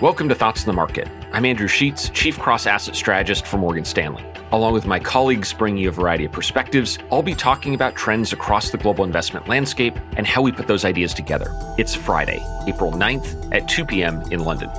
Welcome to Thoughts on the Market. I'm Andrew Sheets, Chief Cross Asset Strategist for Morgan Stanley. Along with my colleagues bringing you a variety of perspectives, I'll be talking about trends across the global investment landscape and how we put those ideas together. It's Friday, April 9th at 2 p.m. in London.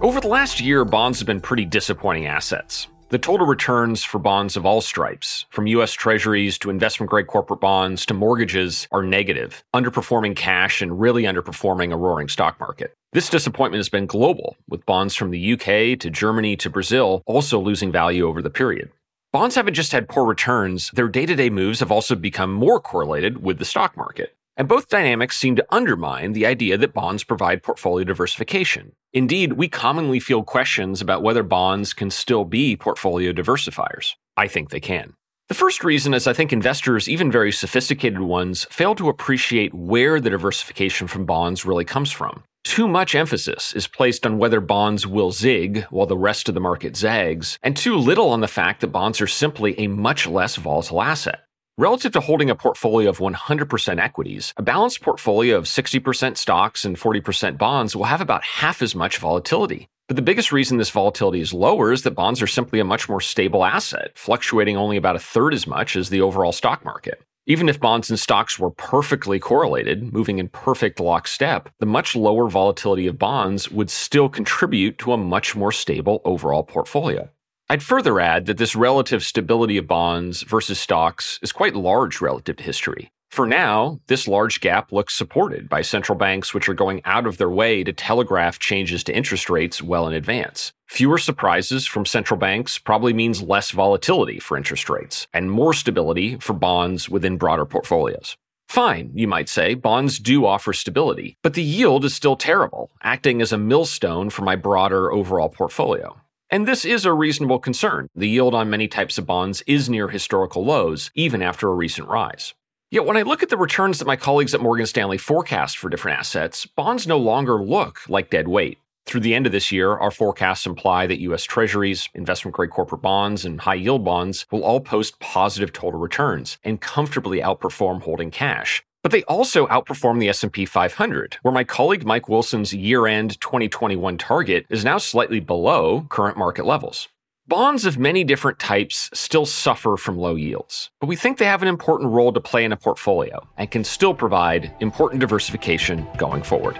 Over the last year, bonds have been pretty disappointing assets. The total returns for bonds of all stripes, from US treasuries to investment grade corporate bonds to mortgages, are negative, underperforming cash and really underperforming a roaring stock market. This disappointment has been global, with bonds from the UK to Germany to Brazil also losing value over the period. Bonds haven't just had poor returns, their day to day moves have also become more correlated with the stock market. And both dynamics seem to undermine the idea that bonds provide portfolio diversification. Indeed, we commonly field questions about whether bonds can still be portfolio diversifiers. I think they can. The first reason is I think investors, even very sophisticated ones, fail to appreciate where the diversification from bonds really comes from. Too much emphasis is placed on whether bonds will zig while the rest of the market zags, and too little on the fact that bonds are simply a much less volatile asset. Relative to holding a portfolio of 100% equities, a balanced portfolio of 60% stocks and 40% bonds will have about half as much volatility. But the biggest reason this volatility is lower is that bonds are simply a much more stable asset, fluctuating only about a third as much as the overall stock market. Even if bonds and stocks were perfectly correlated, moving in perfect lockstep, the much lower volatility of bonds would still contribute to a much more stable overall portfolio. I'd further add that this relative stability of bonds versus stocks is quite large relative to history. For now, this large gap looks supported by central banks which are going out of their way to telegraph changes to interest rates well in advance. Fewer surprises from central banks probably means less volatility for interest rates and more stability for bonds within broader portfolios. Fine, you might say, bonds do offer stability, but the yield is still terrible, acting as a millstone for my broader overall portfolio. And this is a reasonable concern. The yield on many types of bonds is near historical lows, even after a recent rise. Yet when I look at the returns that my colleagues at Morgan Stanley forecast for different assets, bonds no longer look like dead weight. Through the end of this year, our forecasts imply that US Treasuries, investment grade corporate bonds, and high yield bonds will all post positive total returns and comfortably outperform holding cash, but they also outperform the S&P 500, where my colleague Mike Wilson's year-end 2021 target is now slightly below current market levels. Bonds of many different types still suffer from low yields, but we think they have an important role to play in a portfolio and can still provide important diversification going forward.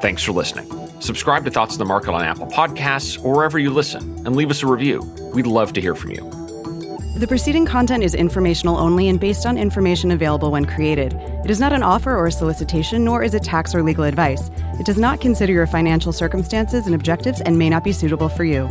Thanks for listening. Subscribe to Thoughts on the Market on Apple Podcasts or wherever you listen and leave us a review. We'd love to hear from you. The preceding content is informational only and based on information available when created. It is not an offer or a solicitation, nor is it tax or legal advice. It does not consider your financial circumstances and objectives and may not be suitable for you.